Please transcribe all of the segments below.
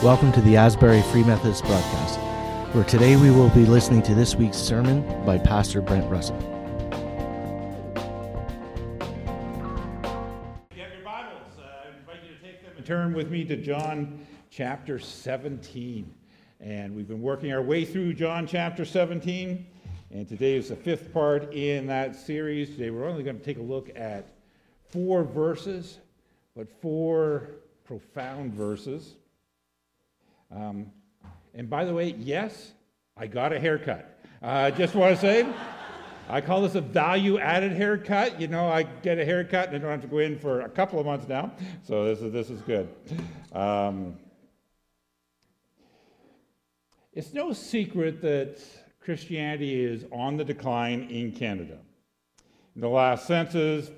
Welcome to the Asbury Free Methodist broadcast, where today we will be listening to this week's sermon by Pastor Brent Russett. You have your Bibles, uh, I invite you to take them and turn with me to John chapter 17. And we've been working our way through John chapter 17. And today is the fifth part in that series. Today we're only going to take a look at four verses, but four profound verses. Um, and by the way, yes, I got a haircut. I uh, just want to say, I call this a value added haircut. You know, I get a haircut and I don't have to go in for a couple of months now. So this is, this is good. Um, it's no secret that Christianity is on the decline in Canada. In the last census,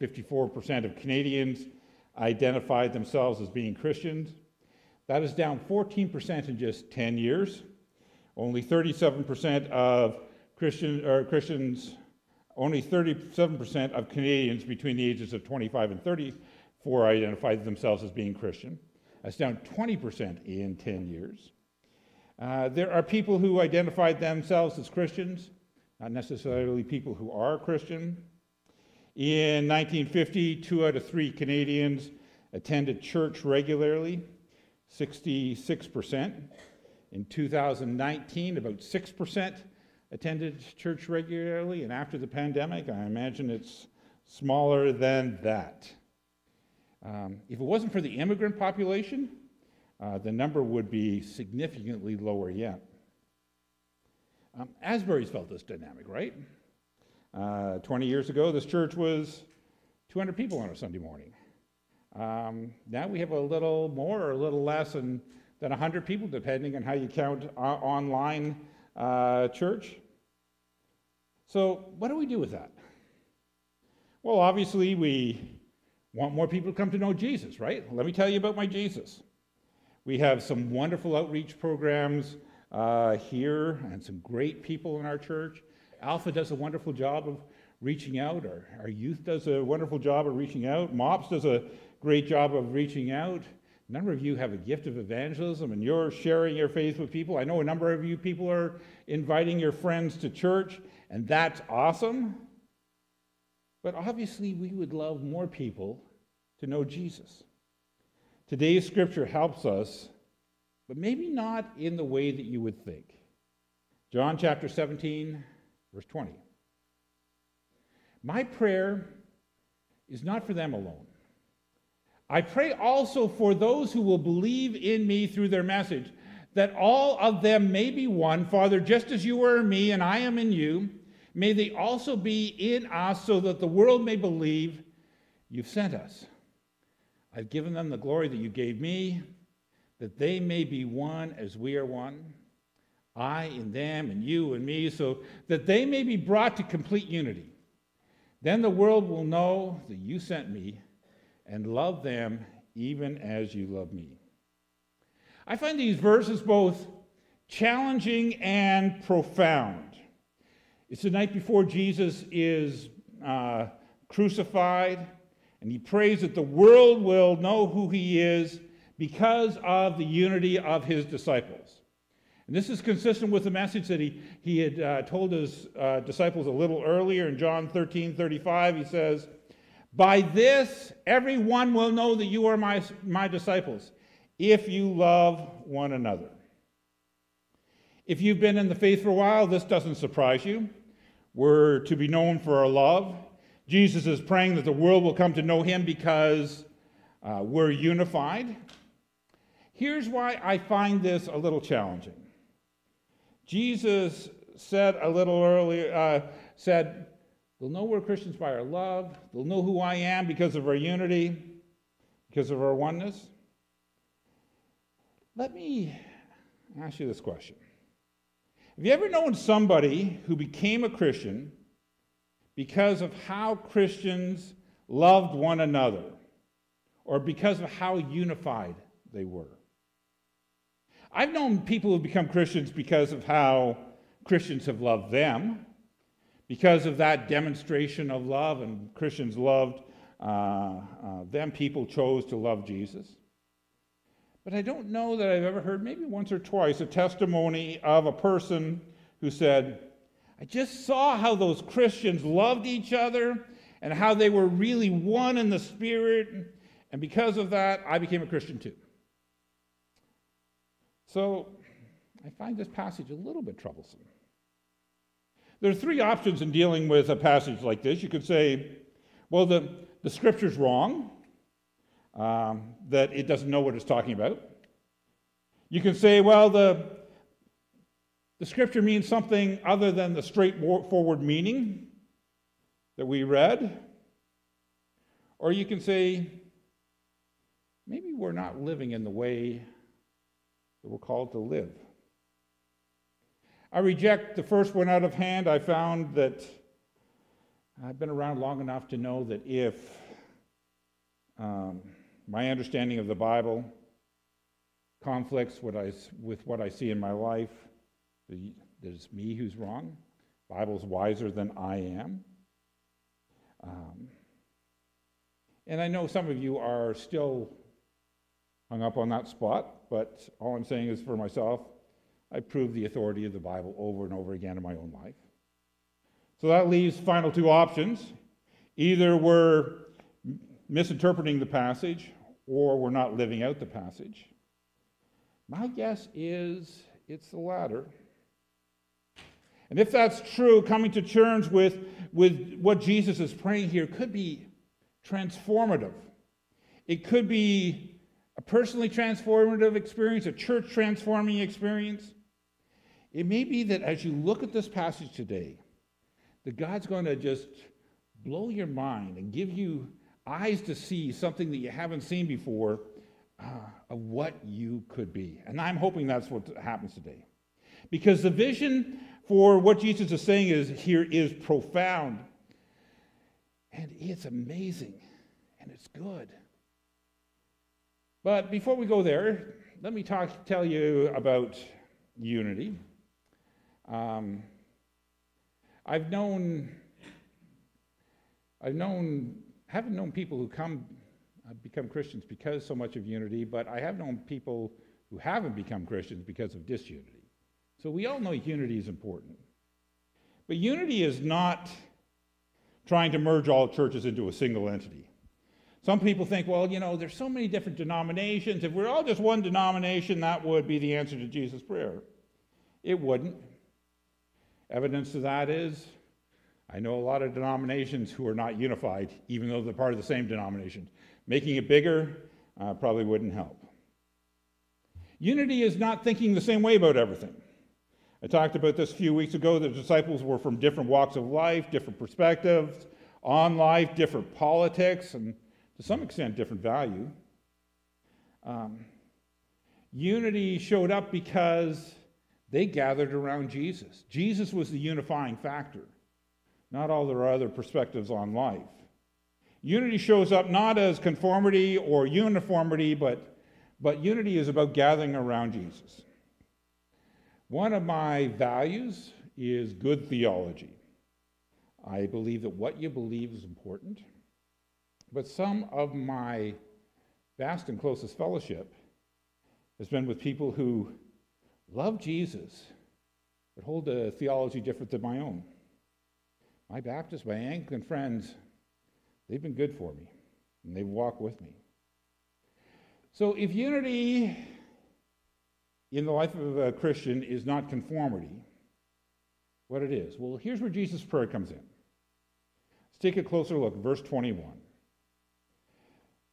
54% of Canadians identified themselves as being Christians. That is down 14% in just 10 years. Only 37% of Christian, or Christians, only 37% of Canadians between the ages of 25 and 34 identified themselves as being Christian. That's down 20% in 10 years. Uh, there are people who identified themselves as Christians, not necessarily people who are Christian. In 1950, two out of three Canadians attended church regularly. 66%. In 2019, about 6% attended church regularly, and after the pandemic, I imagine it's smaller than that. Um, if it wasn't for the immigrant population, uh, the number would be significantly lower yet. Um, Asbury's felt this dynamic, right? Uh, 20 years ago, this church was 200 people on a Sunday morning. Um, now we have a little more or a little less than, than 100 people, depending on how you count online uh, church. So, what do we do with that? Well, obviously, we want more people to come to know Jesus, right? Let me tell you about my Jesus. We have some wonderful outreach programs uh, here and some great people in our church. Alpha does a wonderful job of reaching out. Our, our youth does a wonderful job of reaching out. MOPS does a great job of reaching out. A number of you have a gift of evangelism and you're sharing your faith with people. I know a number of you people are inviting your friends to church, and that's awesome. But obviously, we would love more people to know Jesus. Today's scripture helps us, but maybe not in the way that you would think. John chapter 17, verse 20. My prayer is not for them alone. I pray also for those who will believe in me through their message, that all of them may be one. Father, just as you are in me and I am in you, may they also be in us, so that the world may believe you've sent us. I've given them the glory that you gave me, that they may be one as we are one. I in them, and you and me, so that they may be brought to complete unity. Then the world will know that you sent me and love them even as you love me. I find these verses both challenging and profound. It's the night before Jesus is uh, crucified, and he prays that the world will know who he is because of the unity of his disciples. And this is consistent with the message that he, he had uh, told his uh, disciples a little earlier in John 13 35. He says, by this, everyone will know that you are my, my disciples, if you love one another. If you've been in the faith for a while, this doesn't surprise you. We're to be known for our love. Jesus is praying that the world will come to know him because uh, we're unified. Here's why I find this a little challenging. Jesus said a little earlier, uh, said, They'll know we're Christians by our love. They'll know who I am because of our unity, because of our oneness. Let me ask you this question Have you ever known somebody who became a Christian because of how Christians loved one another or because of how unified they were? I've known people who've become Christians because of how Christians have loved them because of that demonstration of love, and Christians loved uh, uh, them, people chose to love Jesus. But I don't know that I've ever heard, maybe once or twice, a testimony of a person who said, I just saw how those Christians loved each other and how they were really one in the Spirit. And because of that, I became a Christian too. So I find this passage a little bit troublesome. There are three options in dealing with a passage like this. You could say, well, the, the scripture's wrong, um, that it doesn't know what it's talking about. You can say, well, the, the scripture means something other than the straightforward meaning that we read. Or you can say, maybe we're not living in the way that we're called to live. I reject the first one out of hand. I found that I've been around long enough to know that if um, my understanding of the Bible conflicts what I, with what I see in my life, it's me who's wrong. Bible's wiser than I am. Um, and I know some of you are still hung up on that spot, but all I'm saying is for myself, I prove the authority of the Bible over and over again in my own life. So that leaves final two options. Either we're misinterpreting the passage or we're not living out the passage. My guess is it's the latter. And if that's true, coming to terms with, with what Jesus is praying here could be transformative. It could be a personally transformative experience, a church transforming experience. It may be that as you look at this passage today, that God's going to just blow your mind and give you eyes to see something that you haven't seen before uh, of what you could be. And I'm hoping that's what happens today. Because the vision for what Jesus is saying is here is profound. And it's amazing and it's good. But before we go there, let me talk, tell you about unity. Um, I've known, I've known, haven't known people who come uh, become Christians because so much of unity, but I have known people who haven't become Christians because of disunity. So we all know unity is important. But unity is not trying to merge all churches into a single entity. Some people think, well, you know, there's so many different denominations. If we're all just one denomination, that would be the answer to Jesus' prayer. It wouldn't. Evidence of that is I know a lot of denominations who are not unified, even though they're part of the same denomination. Making it bigger uh, probably wouldn't help. Unity is not thinking the same way about everything. I talked about this a few weeks ago. The disciples were from different walks of life, different perspectives on life, different politics, and to some extent, different value. Um, unity showed up because they gathered around Jesus. Jesus was the unifying factor, not all their other perspectives on life. Unity shows up not as conformity or uniformity, but, but unity is about gathering around Jesus. One of my values is good theology. I believe that what you believe is important, but some of my best and closest fellowship has been with people who love Jesus, but hold a theology different than my own. My Baptist, my Anglican friends, they've been good for me, and they've walked with me. So if unity in the life of a Christian is not conformity, what it is? Well, here's where Jesus' prayer comes in. Let's take a closer look, verse 21.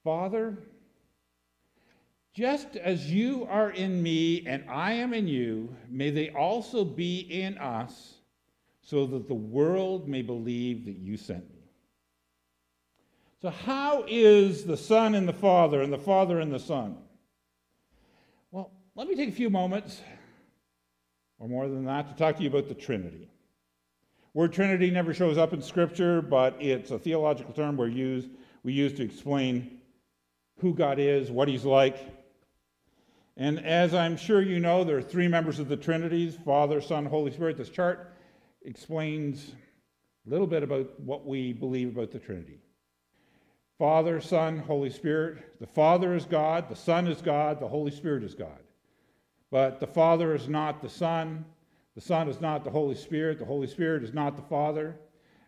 Father, just as you are in me and I am in you, may they also be in us, so that the world may believe that you sent me. So, how is the Son and the Father, and the Father and the Son? Well, let me take a few moments, or more than that, to talk to you about the Trinity. Word Trinity never shows up in Scripture, but it's a theological term we use, we use to explain who God is, what He's like, and as I'm sure you know, there are three members of the Trinity Father, Son, Holy Spirit. This chart explains a little bit about what we believe about the Trinity. Father, Son, Holy Spirit. The Father is God, the Son is God, the Holy Spirit is God. But the Father is not the Son, the Son is not the Holy Spirit, the Holy Spirit is not the Father.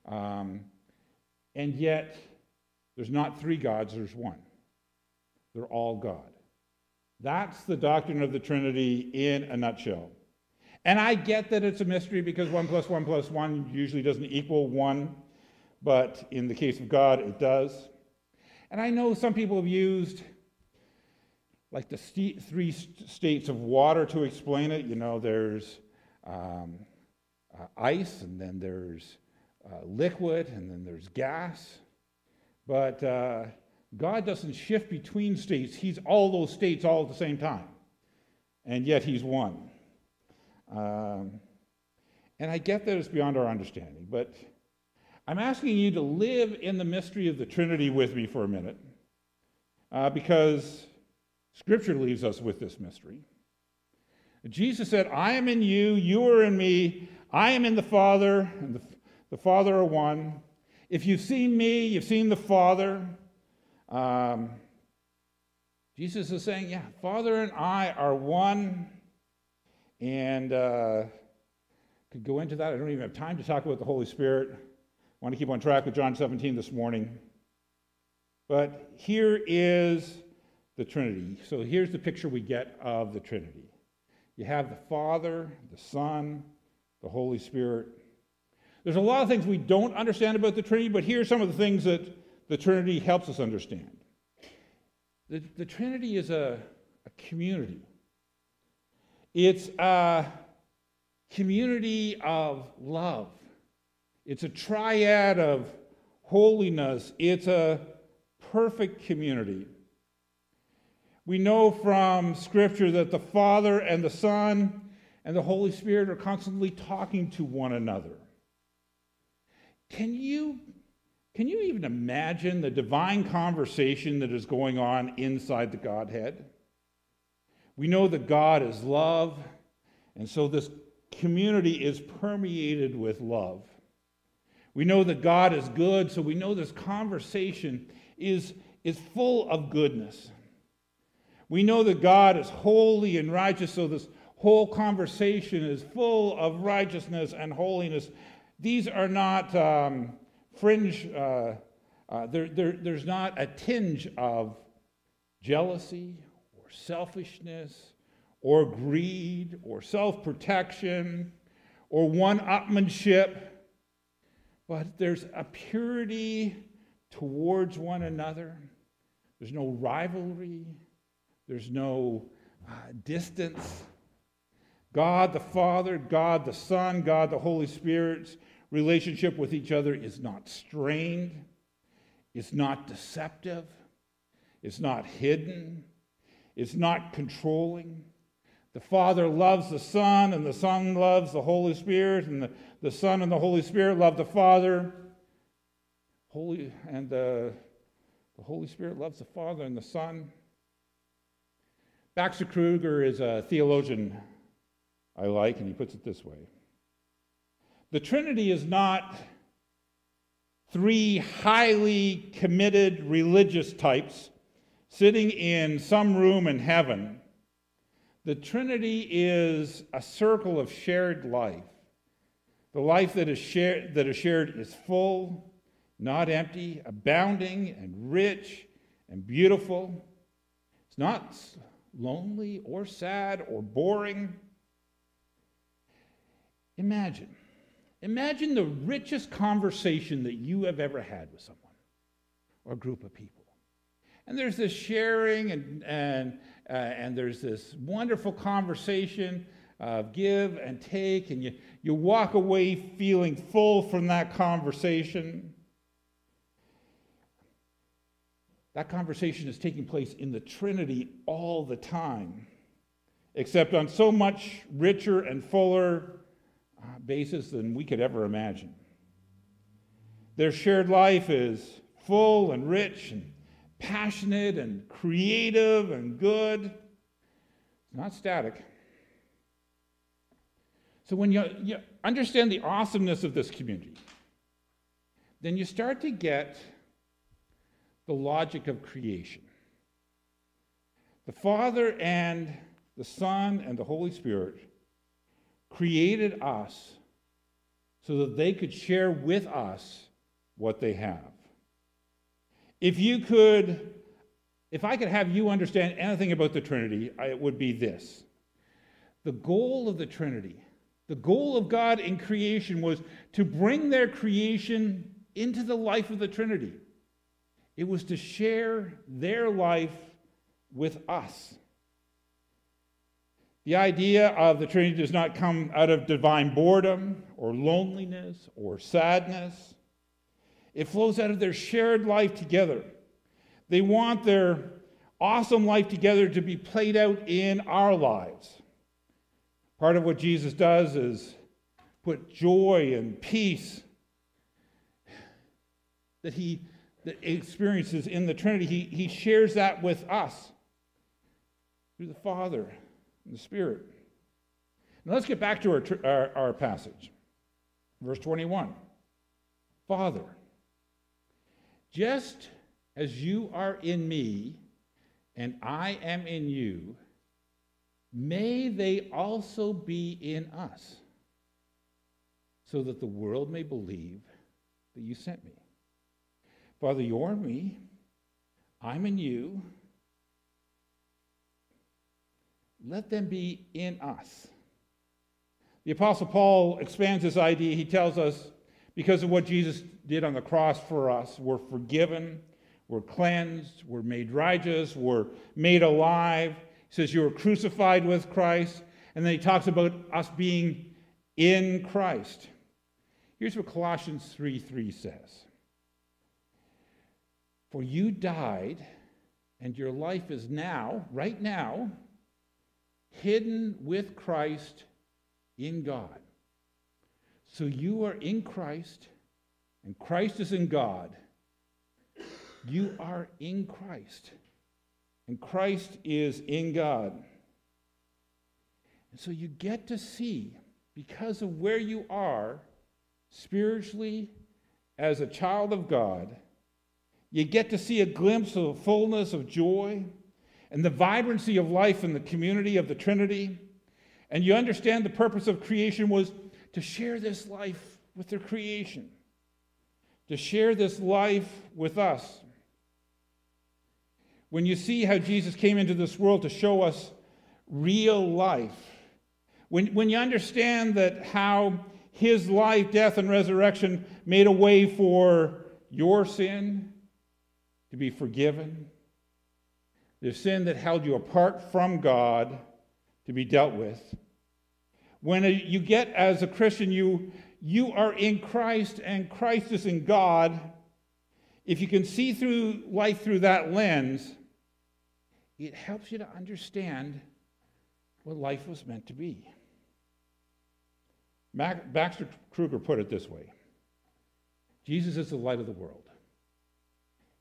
Um, and yet, there's not three gods, there's one. They're all God. That's the doctrine of the Trinity in a nutshell. And I get that it's a mystery because 1 plus 1 plus 1 usually doesn't equal 1, but in the case of God, it does. And I know some people have used like the st- three st- states of water to explain it. You know, there's um, uh, ice, and then there's uh, liquid, and then there's gas. But uh, God doesn't shift between states, He's all those states all at the same time. And yet He's one. Um, and I get that it's beyond our understanding, but I'm asking you to live in the mystery of the Trinity with me for a minute, uh, because Scripture leaves us with this mystery. Jesus said, I am in you, you are in me, I am in the Father, and the, the Father are one. If you've seen me, you've seen the Father. Um, Jesus is saying, Yeah, Father and I are one. And uh, could go into that. I don't even have time to talk about the Holy Spirit. I want to keep on track with John 17 this morning. But here is the Trinity. So here's the picture we get of the Trinity. You have the Father, the Son, the Holy Spirit. There's a lot of things we don't understand about the Trinity, but here are some of the things that the Trinity helps us understand. The, the Trinity is a, a community. It's a community of love. It's a triad of holiness. It's a perfect community. We know from Scripture that the Father and the Son and the Holy Spirit are constantly talking to one another. Can you, can you even imagine the divine conversation that is going on inside the Godhead? We know that God is love, and so this community is permeated with love. We know that God is good, so we know this conversation is, is full of goodness. We know that God is holy and righteous, so this whole conversation is full of righteousness and holiness. These are not um, fringe, uh, uh, there, there, there's not a tinge of jealousy or selfishness or greed or self protection or one upmanship, but there's a purity towards one another. There's no rivalry, there's no uh, distance. God the Father, God the Son, God the Holy Spirit's relationship with each other is not strained, it's not deceptive, it's not hidden, it's not controlling. The Father loves the Son, and the Son loves the Holy Spirit, and the, the Son and the Holy Spirit love the Father. Holy, and the, the Holy Spirit loves the Father and the Son. Baxter Kruger is a theologian I like, and he puts it this way The Trinity is not three highly committed religious types sitting in some room in heaven. The Trinity is a circle of shared life. The life that is shared, that is shared is full, not empty, abounding and rich and beautiful. It's not lonely or sad or boring. Imagine, imagine the richest conversation that you have ever had with someone or a group of people. And there's this sharing and, and, uh, and there's this wonderful conversation of give and take, and you, you walk away feeling full from that conversation. That conversation is taking place in the Trinity all the time, except on so much richer and fuller basis than we could ever imagine. Their shared life is full and rich and passionate and creative and good. It's not static. So when you, you understand the awesomeness of this community, then you start to get the logic of creation. The Father and the Son and the Holy Spirit created us so that they could share with us what they have. If you could, if I could have you understand anything about the Trinity, it would be this. The goal of the Trinity, the goal of God in creation was to bring their creation into the life of the Trinity. It was to share their life with us. The idea of the Trinity does not come out of divine boredom or loneliness or sadness. It flows out of their shared life together. They want their awesome life together to be played out in our lives. Part of what Jesus does is put joy and peace that he that experiences in the Trinity. He, he shares that with us through the Father and the Spirit. Now let's get back to our, our, our passage. Verse 21 Father, just as you are in me and I am in you, may they also be in us, so that the world may believe that you sent me. Father, you're in me, I'm in you let them be in us. The Apostle Paul expands this idea. He tells us because of what Jesus did on the cross for us, we're forgiven, we're cleansed, we're made righteous, we're made alive. He says, You were crucified with Christ. And then he talks about us being in Christ. Here's what Colossians 3 3 says For you died, and your life is now, right now, hidden with Christ in God. So you are in Christ, and Christ is in God. You are in Christ, and Christ is in God. And so you get to see, because of where you are spiritually as a child of God, you get to see a glimpse of the fullness of joy and the vibrancy of life in the community of the Trinity. And you understand the purpose of creation was to share this life with their creation, to share this life with us. When you see how Jesus came into this world to show us real life, when, when you understand that how his life, death, and resurrection made a way for your sin to be forgiven, the sin that held you apart from God to be dealt with. When you get as a Christian, you, you are in Christ and Christ is in God. If you can see through life through that lens, it helps you to understand what life was meant to be. Baxter Kruger put it this way Jesus is the light of the world.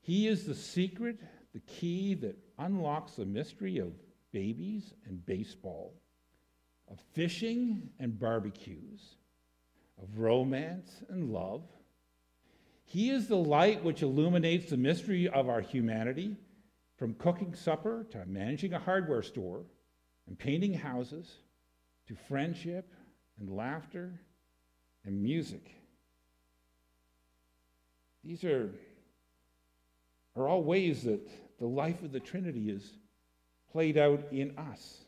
He is the secret, the key that unlocks the mystery of babies and baseball, of fishing and barbecues, of romance and love. He is the light which illuminates the mystery of our humanity, from cooking supper to managing a hardware store and painting houses to friendship and laughter and music. These are, are all ways that the life of the Trinity is played out in us.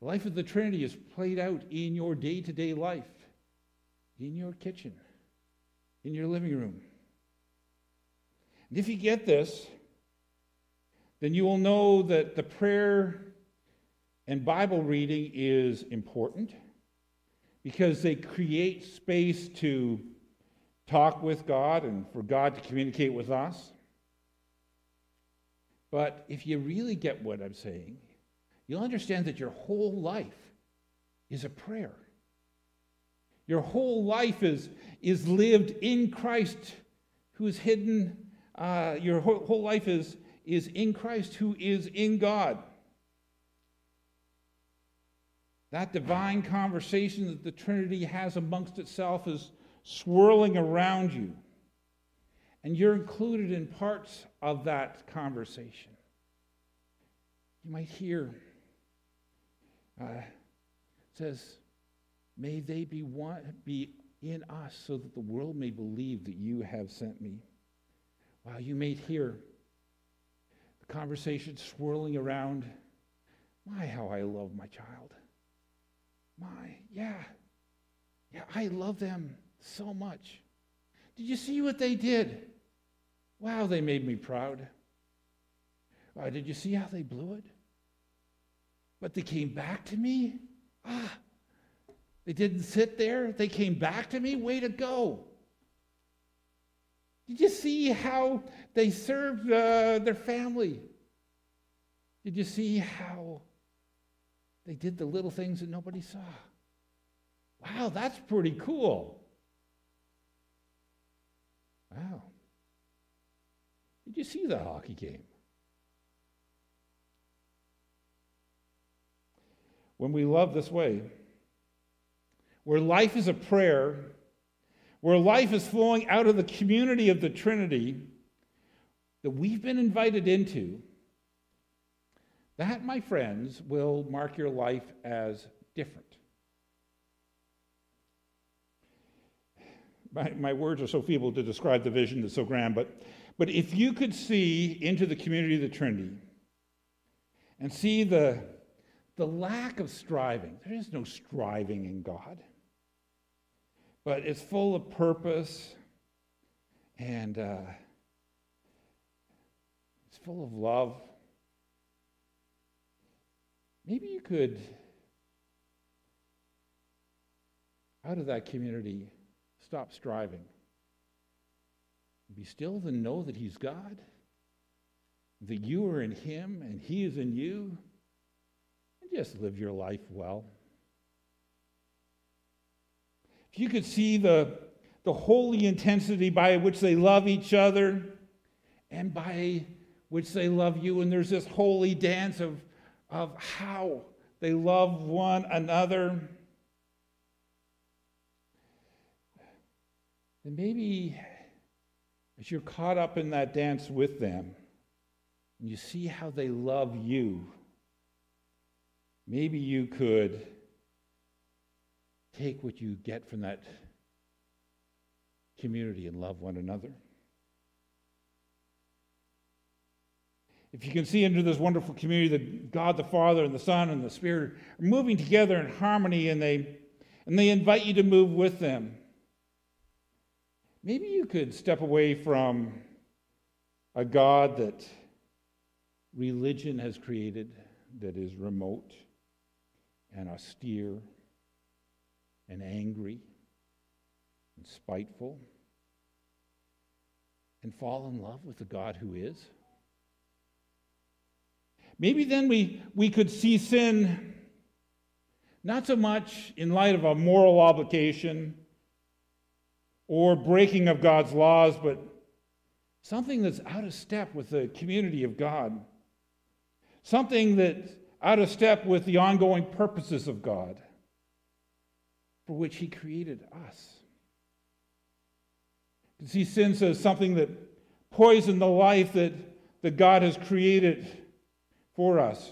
The life of the Trinity is played out in your day to day life, in your kitchen, in your living room. And if you get this, then you will know that the prayer and Bible reading is important because they create space to talk with God and for God to communicate with us. But if you really get what I'm saying, you'll understand that your whole life is a prayer. Your whole life is, is lived in Christ who is hidden. Uh, your whole, whole life is, is in Christ who is in God. That divine conversation that the Trinity has amongst itself is swirling around you. And you're included in parts of that conversation. You might hear, uh, says, May they be, one, be in us so that the world may believe that you have sent me. Wow, you may hear the conversation swirling around. My, how I love my child. My, yeah. Yeah, I love them so much. Did you see what they did? Wow, they made me proud. Uh, did you see how they blew it? But they came back to me? Ah, they didn't sit there. They came back to me. Way to go. Did you see how they served uh, their family? Did you see how they did the little things that nobody saw? Wow, that's pretty cool. Wow. Did you see the hockey game? When we love this way, where life is a prayer, where life is flowing out of the community of the Trinity that we've been invited into, that, my friends, will mark your life as different. My, my words are so feeble to describe the vision that's so grand, but, but if you could see into the community of the Trinity and see the, the lack of striving, there is no striving in God, but it's full of purpose and uh, it's full of love. Maybe you could, out of that community, Stop striving. Be still and know that He's God, that you are in Him and He is in you, and just live your life well. If you could see the, the holy intensity by which they love each other and by which they love you, and there's this holy dance of, of how they love one another. then maybe as you're caught up in that dance with them and you see how they love you, maybe you could take what you get from that community and love one another. If you can see into this wonderful community that God the Father and the Son and the Spirit are moving together in harmony and they, and they invite you to move with them maybe you could step away from a God that religion has created that is remote and austere and angry and spiteful and fall in love with the God who is. Maybe then we, we could see sin not so much in light of a moral obligation or breaking of God's laws, but something that's out of step with the community of God, something that's out of step with the ongoing purposes of God for which He created us. You see, sin says something that poisoned the life that, that God has created for us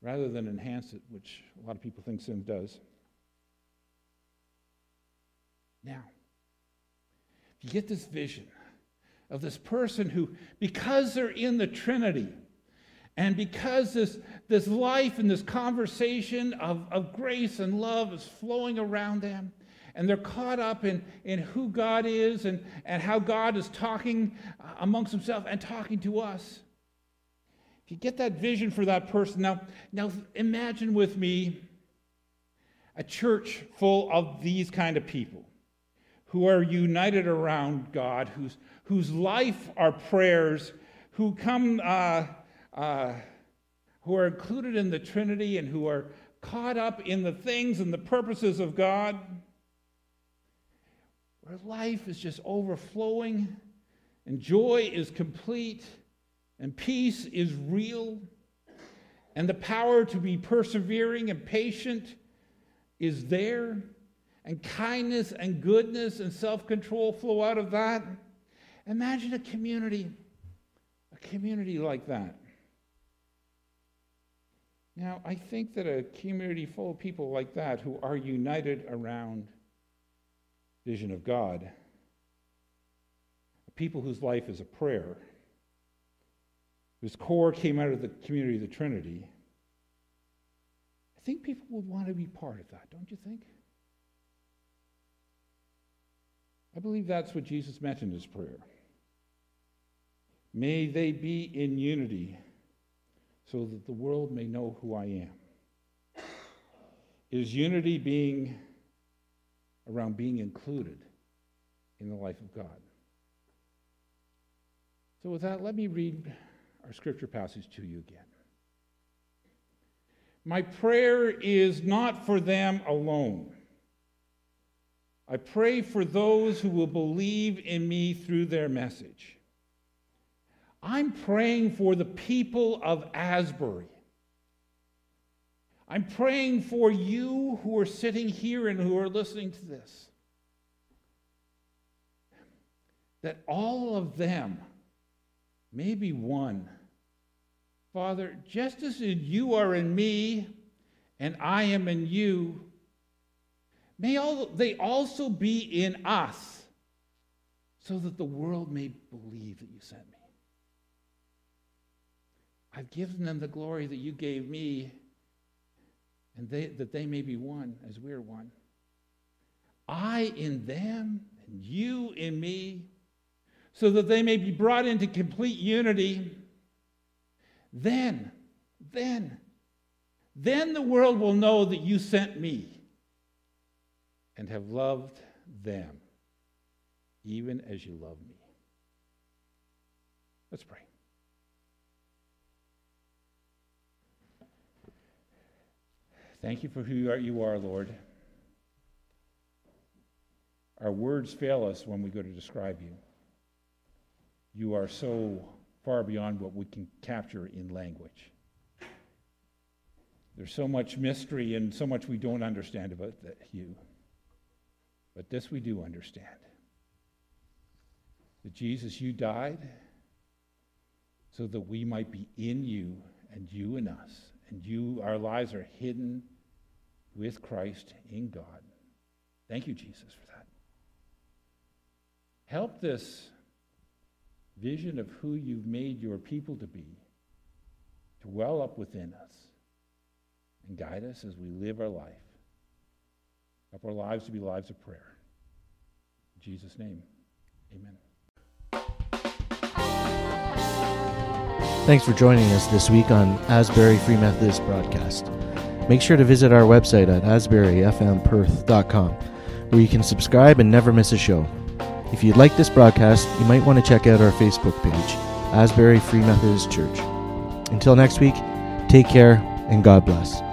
rather than enhance it, which a lot of people think sin does. Now, if you get this vision of this person who, because they're in the Trinity, and because this, this life and this conversation of, of grace and love is flowing around them, and they're caught up in, in who God is and, and how God is talking amongst himself and talking to us. If you get that vision for that person, now, now imagine with me a church full of these kind of people who are united around God, whose, whose life are prayers, who come, uh, uh, who are included in the Trinity and who are caught up in the things and the purposes of God, where life is just overflowing and joy is complete and peace is real and the power to be persevering and patient is there and kindness and goodness and self control flow out of that. Imagine a community, a community like that. Now, I think that a community full of people like that who are united around vision of God, people whose life is a prayer, whose core came out of the community of the Trinity, I think people would want to be part of that, don't you think? I believe that's what Jesus meant in his prayer. May they be in unity so that the world may know who I am. Is unity being around being included in the life of God? So, with that, let me read our scripture passage to you again. My prayer is not for them alone. I pray for those who will believe in me through their message. I'm praying for the people of Asbury. I'm praying for you who are sitting here and who are listening to this. That all of them may be one. Father, just as you are in me and I am in you, may all, they also be in us so that the world may believe that you sent me. I've given them the glory that you gave me, and they, that they may be one as we're one. I in them, and you in me, so that they may be brought into complete unity. Then, then, then the world will know that you sent me and have loved them, even as you love me. Let's pray. Thank you for who you are, you are, Lord. Our words fail us when we go to describe you. You are so far beyond what we can capture in language. There's so much mystery and so much we don't understand about you. But this we do understand that Jesus, you died so that we might be in you and you in us. And you, our lives are hidden with Christ in God. Thank you, Jesus, for that. Help this vision of who you've made your people to be to well up within us and guide us as we live our life. Our lives to be lives of prayer. In Jesus' name, amen. Thanks for joining us this week on Asbury Free Methodist Broadcast. Make sure to visit our website at asburyfmperth.com, where you can subscribe and never miss a show. If you'd like this broadcast, you might want to check out our Facebook page, Asbury Free Methodist Church. Until next week, take care and God bless.